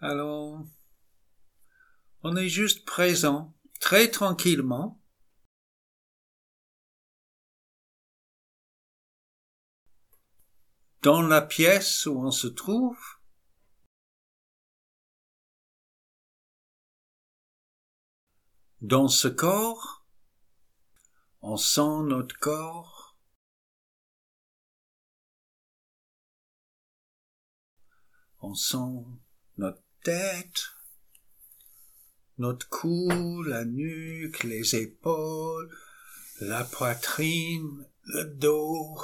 Alors, on est juste présent, très tranquillement. Dans la pièce où on se trouve, dans ce corps, on sent notre corps, on sent notre tête, notre cou, la nuque, les épaules, la poitrine, le dos.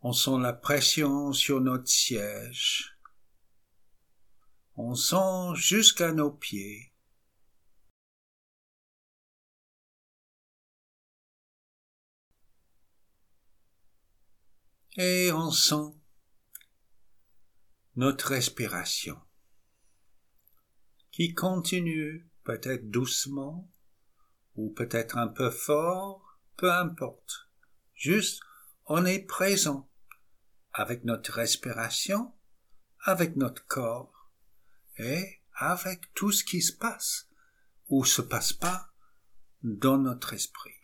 On sent la pression sur notre siège. On sent jusqu'à nos pieds. Et on sent notre respiration qui continue peut-être doucement ou peut-être un peu fort, peu importe. Juste, on est présent avec notre respiration, avec notre corps et avec tout ce qui se passe ou se passe pas dans notre esprit.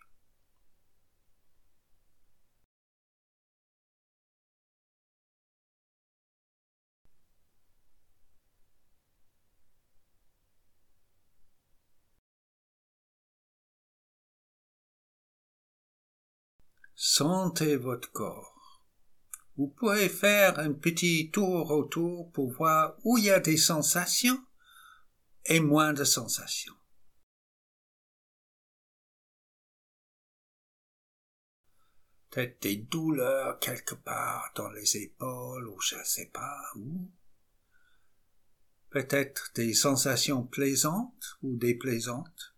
Sentez votre corps. Vous pouvez faire un petit tour autour pour voir où il y a des sensations et moins de sensations. Peut-être des douleurs quelque part dans les épaules ou je ne sais pas où. Peut-être des sensations plaisantes ou déplaisantes.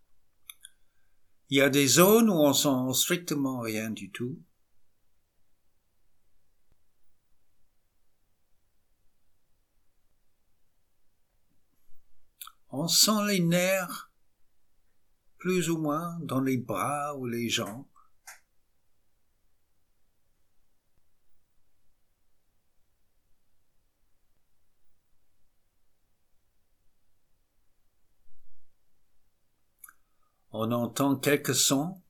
Il y a des zones où on sent strictement rien du tout. On sent les nerfs plus ou moins dans les bras ou les jambes. On entend quelques sons.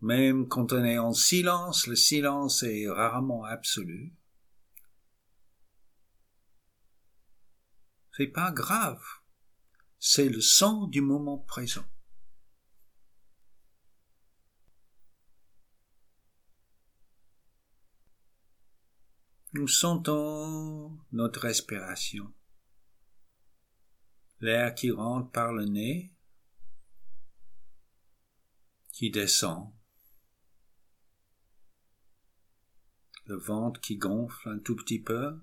Même quand on est en silence, le silence est rarement absolu. C'est pas grave. C'est le son du moment présent. Nous sentons notre respiration l'air qui rentre par le nez, qui descend, le ventre qui gonfle un tout petit peu,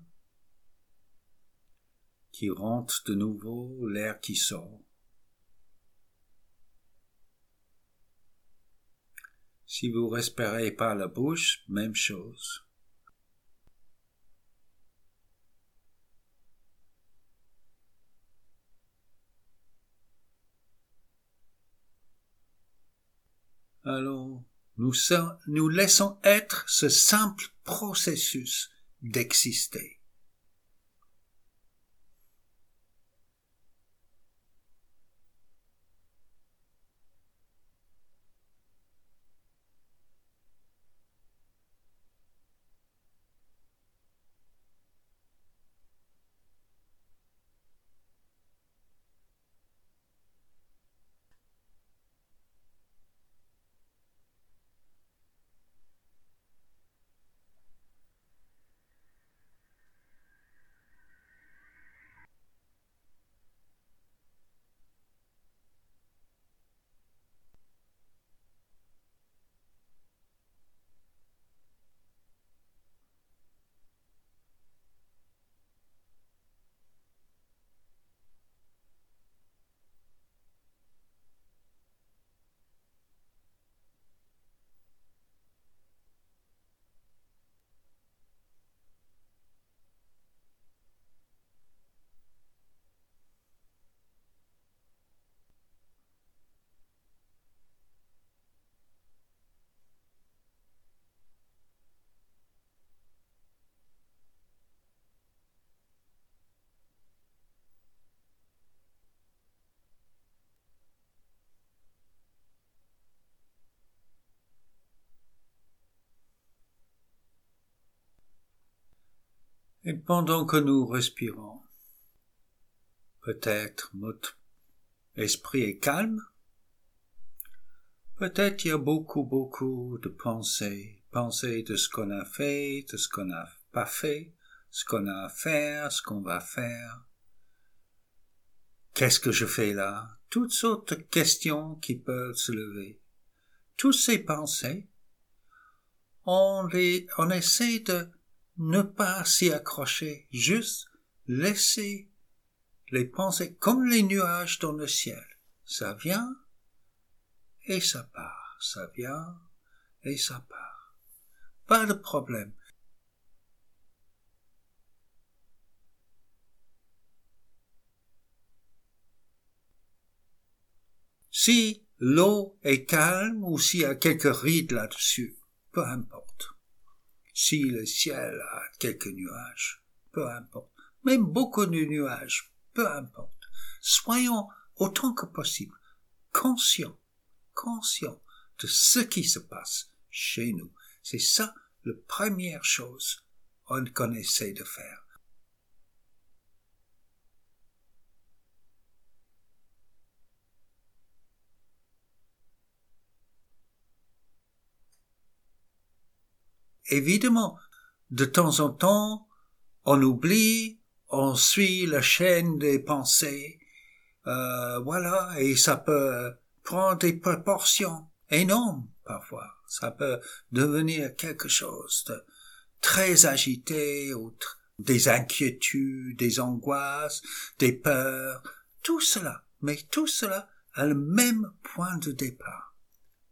qui rentre de nouveau, l'air qui sort. Si vous respirez par la bouche, même chose. Alors, nous, laissons être ce simple processus d'exister. Et pendant que nous respirons, peut-être notre esprit est calme, peut-être il y a beaucoup, beaucoup de pensées, pensées de ce qu'on a fait, de ce qu'on n'a pas fait, ce qu'on a à faire, ce qu'on va faire. Qu'est-ce que je fais là? Toutes sortes de questions qui peuvent se lever. Toutes ces pensées, on les, on essaie de ne pas s'y accrocher, juste laisser les pensées comme les nuages dans le ciel. Ça vient et ça part, ça vient et ça part. Pas de problème. Si l'eau est calme ou s'il y a quelques rides là-dessus, peu importe. Si le ciel a quelques nuages, peu importe. Même beaucoup de nuages, peu importe. Soyons autant que possible conscients, conscients de ce qui se passe chez nous. C'est ça la première chose qu'on essaie de faire. Évidemment, de temps en temps, on oublie, on suit la chaîne des pensées, euh, voilà, et ça peut prendre des proportions énormes parfois. Ça peut devenir quelque chose de très agité, ou des inquiétudes, des angoisses, des peurs, tout cela, mais tout cela a le même point de départ.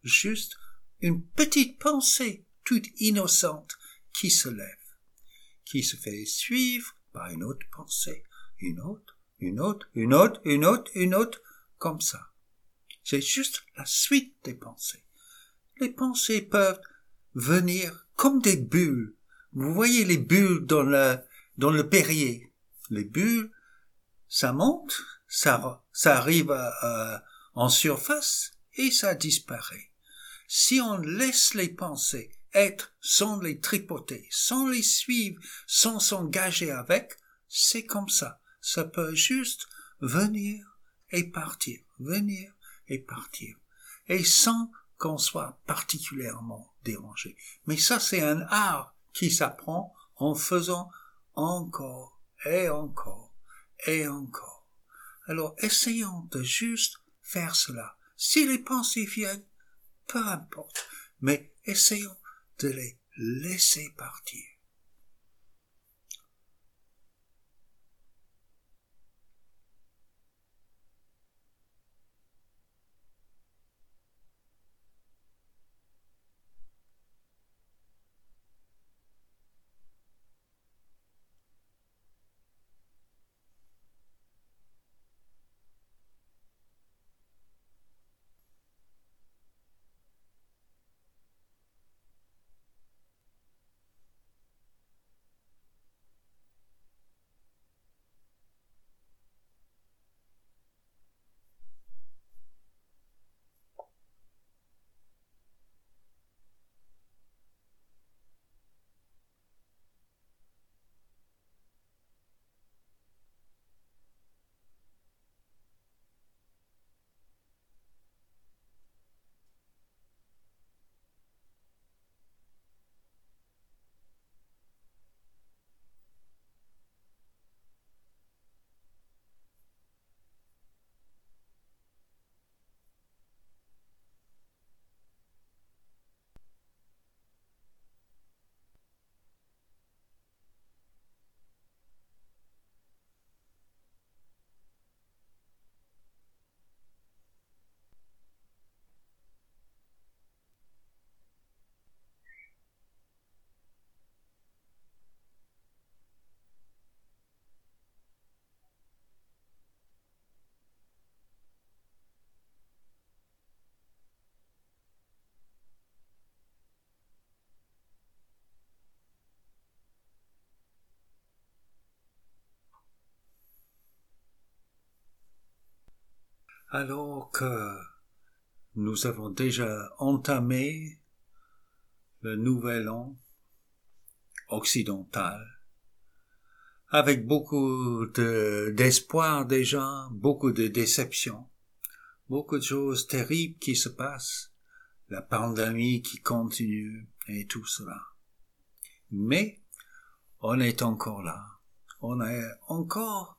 Juste une petite pensée toute innocente qui se lève, qui se fait suivre par une autre pensée, une autre, une autre, une autre, une autre, une autre, comme ça. C'est juste la suite des pensées. Les pensées peuvent venir comme des bulles. Vous voyez les bulles dans le, dans le Perrier. Les bulles, ça monte, ça, ça arrive en surface et ça disparaît. Si on laisse les pensées être sans les tripoter, sans les suivre, sans s'engager avec, c'est comme ça. Ça peut juste venir et partir, venir et partir, et sans qu'on soit particulièrement dérangé. Mais ça, c'est un art qui s'apprend en faisant encore et encore et encore. Alors, essayons de juste faire cela. Si les pensées viennent, peu importe, mais essayons de les laisser partir. Alors que nous avons déjà entamé le nouvel an occidental, avec beaucoup de, d'espoir déjà, beaucoup de déception, beaucoup de choses terribles qui se passent, la pandémie qui continue et tout cela. Mais on est encore là. On a encore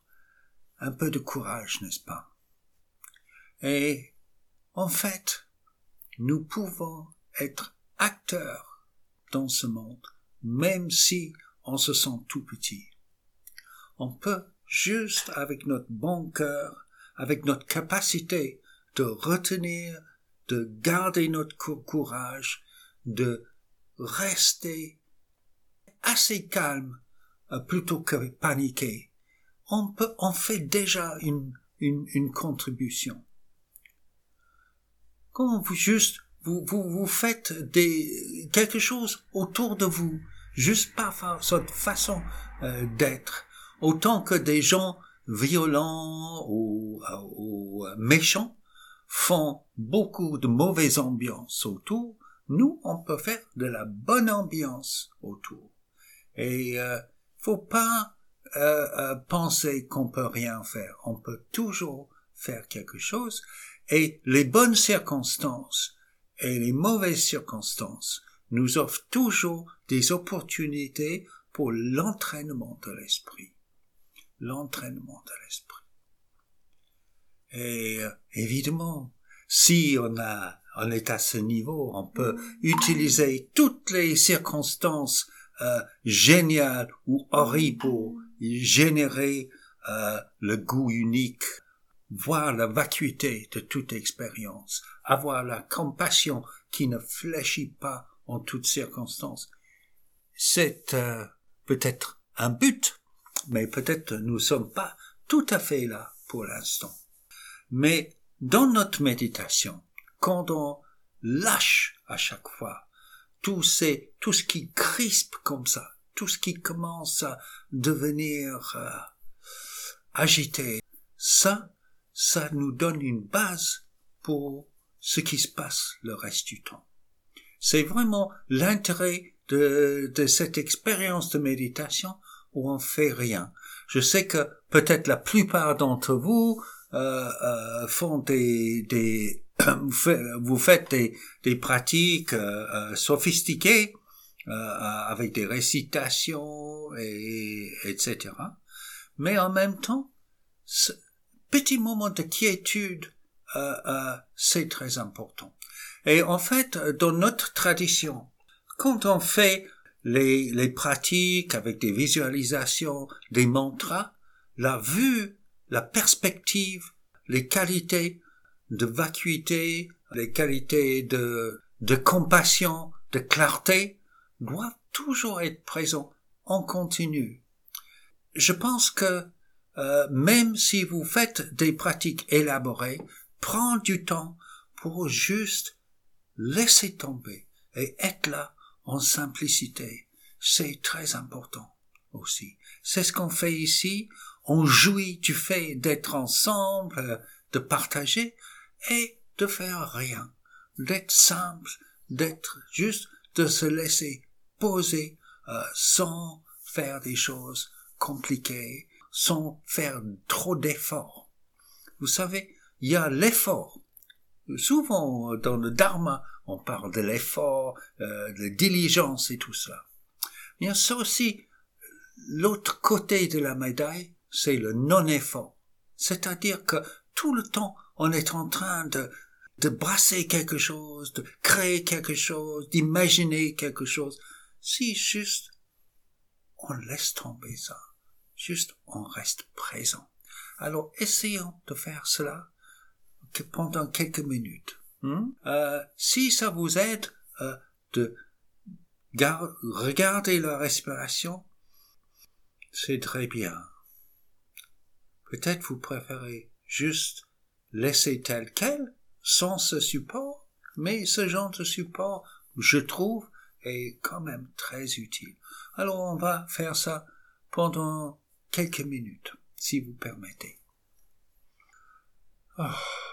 un peu de courage, n'est-ce pas? Et en fait, nous pouvons être acteurs dans ce monde, même si on se sent tout petit on peut juste avec notre bon cœur, avec notre capacité de retenir, de garder notre courage, de rester assez calme euh, plutôt que paniquer. On peut, on fait déjà une, une, une contribution. Quand vous juste, vous, vous, vous faites des, quelque chose autour de vous, juste par cette façon euh, d'être, autant que des gens violents ou, ou méchants font beaucoup de mauvaise ambiance autour, nous, on peut faire de la bonne ambiance autour. Et euh, faut pas euh, euh, penser qu'on peut rien faire. On peut toujours faire quelque chose. Et les bonnes circonstances et les mauvaises circonstances nous offrent toujours des opportunités pour l'entraînement de l'esprit l'entraînement de l'esprit. Et euh, évidemment, si on est à ce niveau, on peut utiliser toutes les circonstances euh, géniales ou horribles pour générer euh, le goût unique, voir la vacuité de toute expérience, avoir la compassion qui ne fléchit pas en toutes circonstances. C'est euh, peut-être un but mais peut-être nous ne sommes pas tout à fait là pour l'instant. Mais dans notre méditation, quand on lâche à chaque fois tout, ces, tout ce qui crispe comme ça, tout ce qui commence à devenir euh, agité, ça, ça nous donne une base pour ce qui se passe le reste du temps. C'est vraiment l'intérêt de, de cette expérience de méditation où on fait rien. Je sais que peut-être la plupart d'entre vous euh, euh, font des, des vous faites des, des pratiques euh, euh sophistiquées euh, avec des récitations et etc. Mais en même temps, petit moment de quiétude, c'est très important. Et en fait, dans notre tradition, quand on fait les, les pratiques avec des visualisations, des mantras, la vue, la perspective, les qualités de vacuité, les qualités de, de compassion, de clarté, doivent toujours être présents en continu. Je pense que euh, même si vous faites des pratiques élaborées, prendre du temps pour juste laisser tomber et être là en simplicité. C'est très important aussi. C'est ce qu'on fait ici. On jouit du fait d'être ensemble, de partager et de faire rien, d'être simple, d'être juste, de se laisser poser euh, sans faire des choses compliquées, sans faire trop d'efforts. Vous savez, il y a l'effort. Souvent dans le Dharma, on parle de l'effort, euh, de diligence et tout ça. A ça aussi, l'autre côté de la médaille, c'est le non-effort. C'est-à-dire que tout le temps, on est en train de, de brasser quelque chose, de créer quelque chose, d'imaginer quelque chose. Si juste on laisse tomber ça, juste on reste présent. Alors essayons de faire cela pendant quelques minutes. Hmm? Euh, si ça vous aide euh, de regarder la respiration, c'est très bien. Peut-être vous préférez juste laisser tel quel, sans ce support, mais ce genre de support, je trouve, est quand même très utile. Alors on va faire ça pendant quelques minutes, si vous permettez. Oh.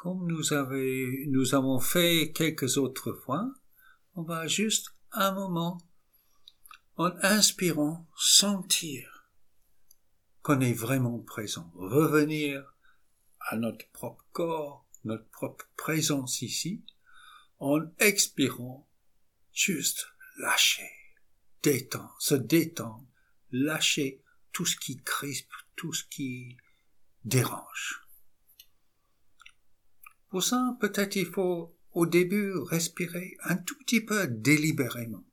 Comme nous, nous avons fait quelques autres fois, on va juste un moment, en inspirant, sentir qu'on est vraiment présent, revenir à notre propre corps, notre propre présence ici, en expirant, juste lâcher, détendre, se détendre, lâcher tout ce qui crispe, tout ce qui dérange. Pour ça, peut-être il faut au début respirer un tout petit peu délibérément.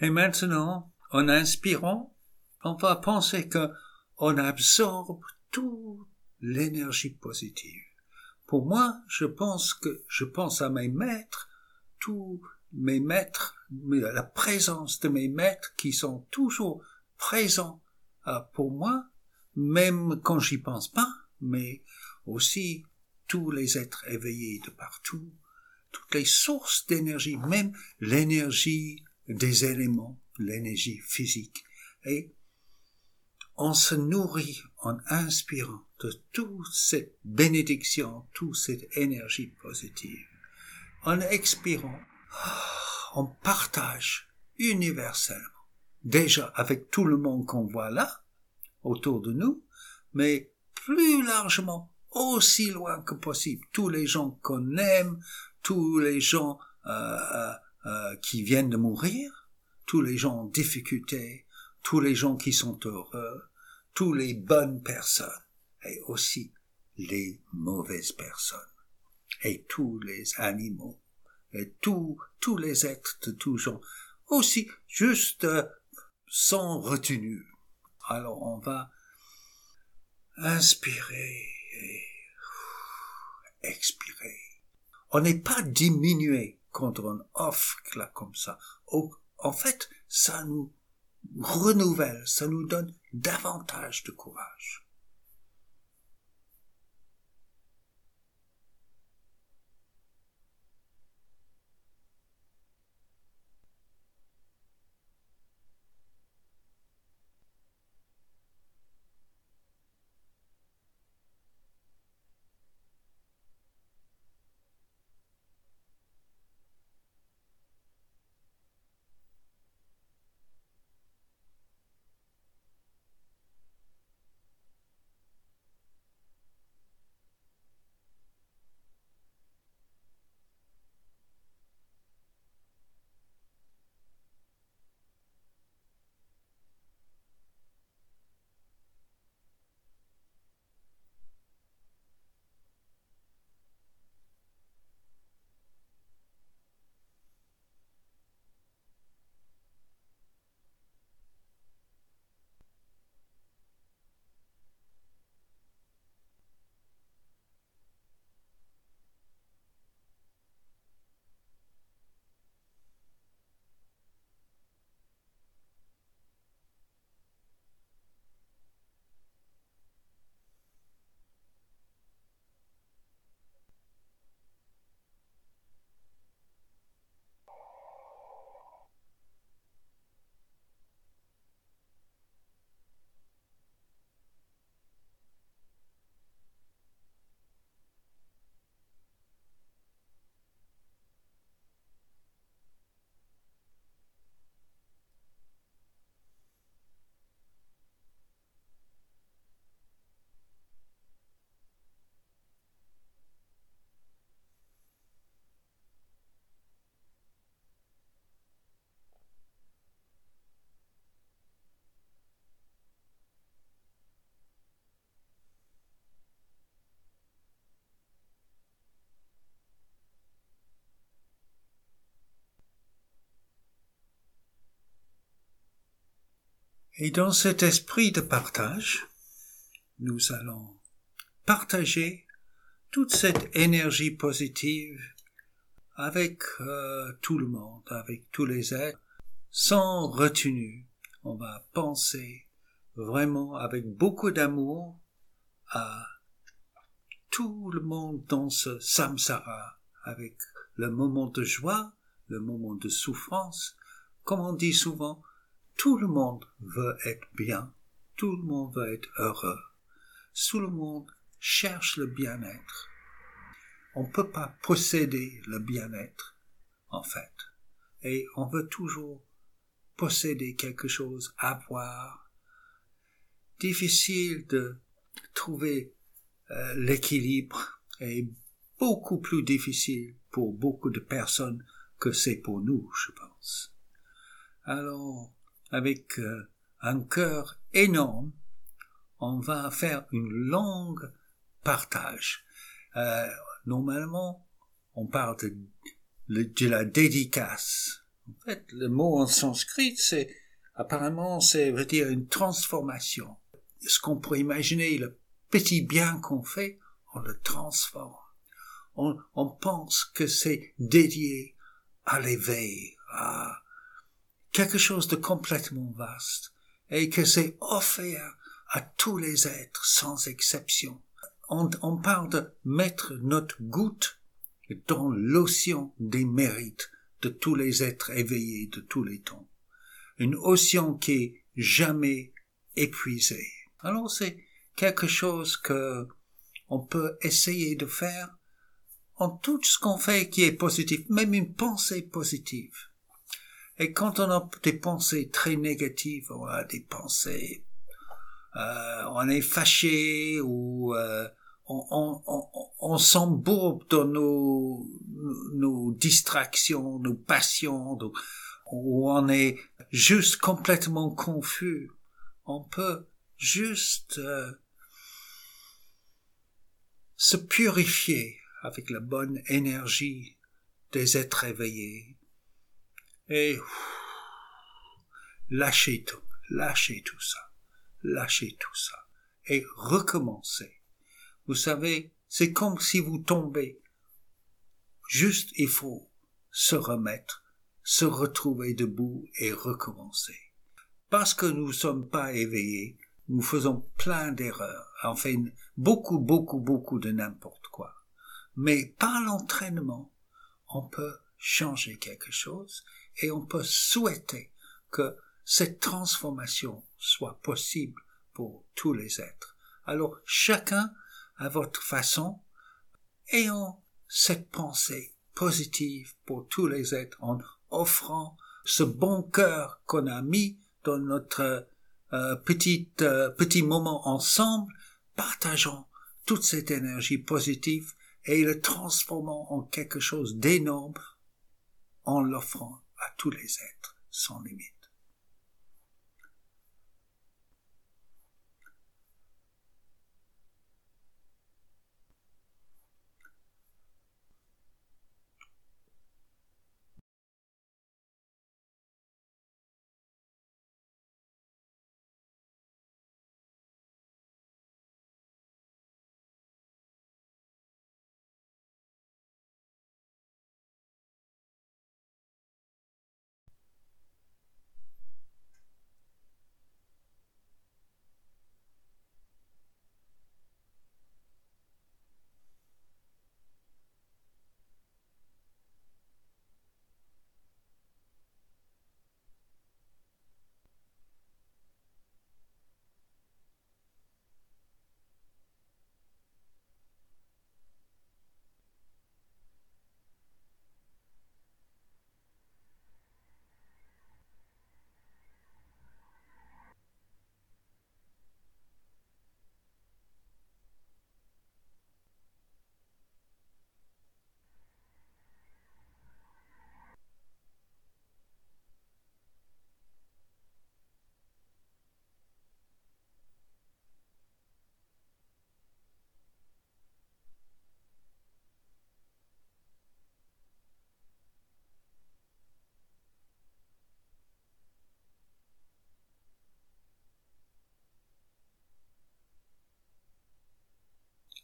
Et maintenant, en inspirant, on va penser que on absorbe toute l'énergie positive. Pour moi, je pense que je pense à mes maîtres, tous mes maîtres, la présence de mes maîtres qui sont toujours présents euh, pour moi, même quand j'y pense pas, mais aussi tous les êtres éveillés de partout, toutes les sources d'énergie, même l'énergie des éléments, l'énergie physique. Et on se nourrit en inspirant de toute cette bénédiction, toute cette énergie positive. En expirant, on partage universellement, déjà avec tout le monde qu'on voit là, autour de nous, mais plus largement, aussi loin que possible, tous les gens qu'on aime, tous les gens euh, euh qui viennent de mourir, tous les gens en difficulté, tous les gens qui sont heureux, tous les bonnes personnes, et aussi les mauvaises personnes, et tous les animaux, et tous, tous les êtres de tous genre, aussi juste euh, sans retenue. Alors on va inspirer et expirer. On n'est pas diminué quand on offre là comme ça. En fait, ça nous renouvelle, ça nous donne davantage de courage. Et dans cet esprit de partage, nous allons partager toute cette énergie positive avec euh, tout le monde, avec tous les êtres, sans retenue. On va penser vraiment avec beaucoup d'amour à tout le monde dans ce samsara, avec le moment de joie, le moment de souffrance. Comme on dit souvent, tout le monde veut être bien, tout le monde veut être heureux, tout le monde cherche le bien-être. On ne peut pas posséder le bien-être, en fait. Et on veut toujours posséder quelque chose, avoir. Difficile de trouver euh, l'équilibre est beaucoup plus difficile pour beaucoup de personnes que c'est pour nous, je pense. Alors, avec euh, un cœur énorme, on va faire une longue partage. Euh, normalement, on parle de, de, la dédicace. En fait, le mot en sanskrit, c'est apparemment, c'est veut dire une transformation. Ce qu'on pourrait imaginer, le petit bien qu'on fait, on le transforme. On, on pense que c'est dédié à l'éveil, à quelque chose de complètement vaste, et que c'est offert à tous les êtres sans exception. On, on parle de mettre notre goutte dans l'océan des mérites de tous les êtres éveillés de tous les temps. Une océan qui est jamais épuisée. Alors c'est quelque chose que on peut essayer de faire en tout ce qu'on fait qui est positif, même une pensée positive. Et quand on a des pensées très négatives, on a des pensées, euh, on est fâché ou euh, on, on, on, s'embourbe dans nos, nos distractions, nos passions, ou on est juste complètement confus. On peut juste euh, se purifier avec la bonne énergie des êtres éveillés et lâcher tout, lâcher tout ça, lâcher tout ça et recommencer. Vous savez, c'est comme si vous tombez. Juste il faut se remettre, se retrouver debout et recommencer. Parce que nous ne sommes pas éveillés, nous faisons plein d'erreurs, enfin beaucoup, beaucoup, beaucoup de n'importe quoi. Mais par l'entraînement, on peut changer quelque chose et on peut souhaiter que cette transformation soit possible pour tous les êtres. Alors chacun, à votre façon, ayant cette pensée positive pour tous les êtres en offrant ce bon cœur qu'on a mis dans notre euh, petit, euh, petit moment ensemble, partageons toute cette énergie positive et le transformant en quelque chose d'énorme en l'offrant à tous les êtres sans limite.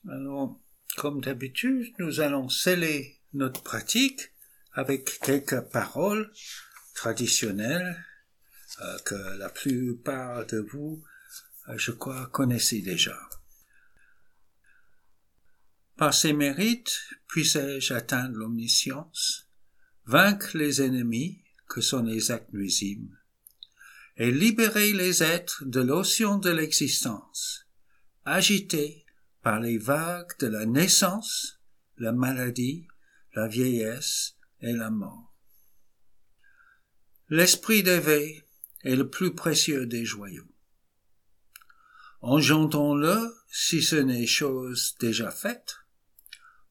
Alors, comme d'habitude, nous allons sceller notre pratique avec quelques paroles traditionnelles euh, que la plupart de vous, euh, je crois, connaissez déjà. Par ses mérites, puissais-je atteindre l'omniscience, vaincre les ennemis que sont les actes nuisibles, et libérer les êtres de l'océan de l'existence, agités par les vagues de la naissance, la maladie, la vieillesse et la mort. L'esprit d'éveil est le plus précieux des joyaux. Engendrons-le si ce n'est chose déjà faite,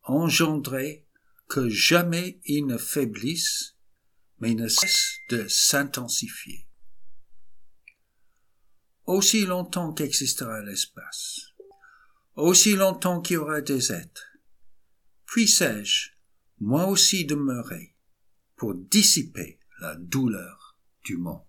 engendrez que jamais il ne faiblisse, mais ne cesse de s'intensifier. Aussi longtemps qu'existera l'espace, aussi longtemps qu'il y aura des êtres, puissais-je, moi aussi demeurer, pour dissiper la douleur du monde.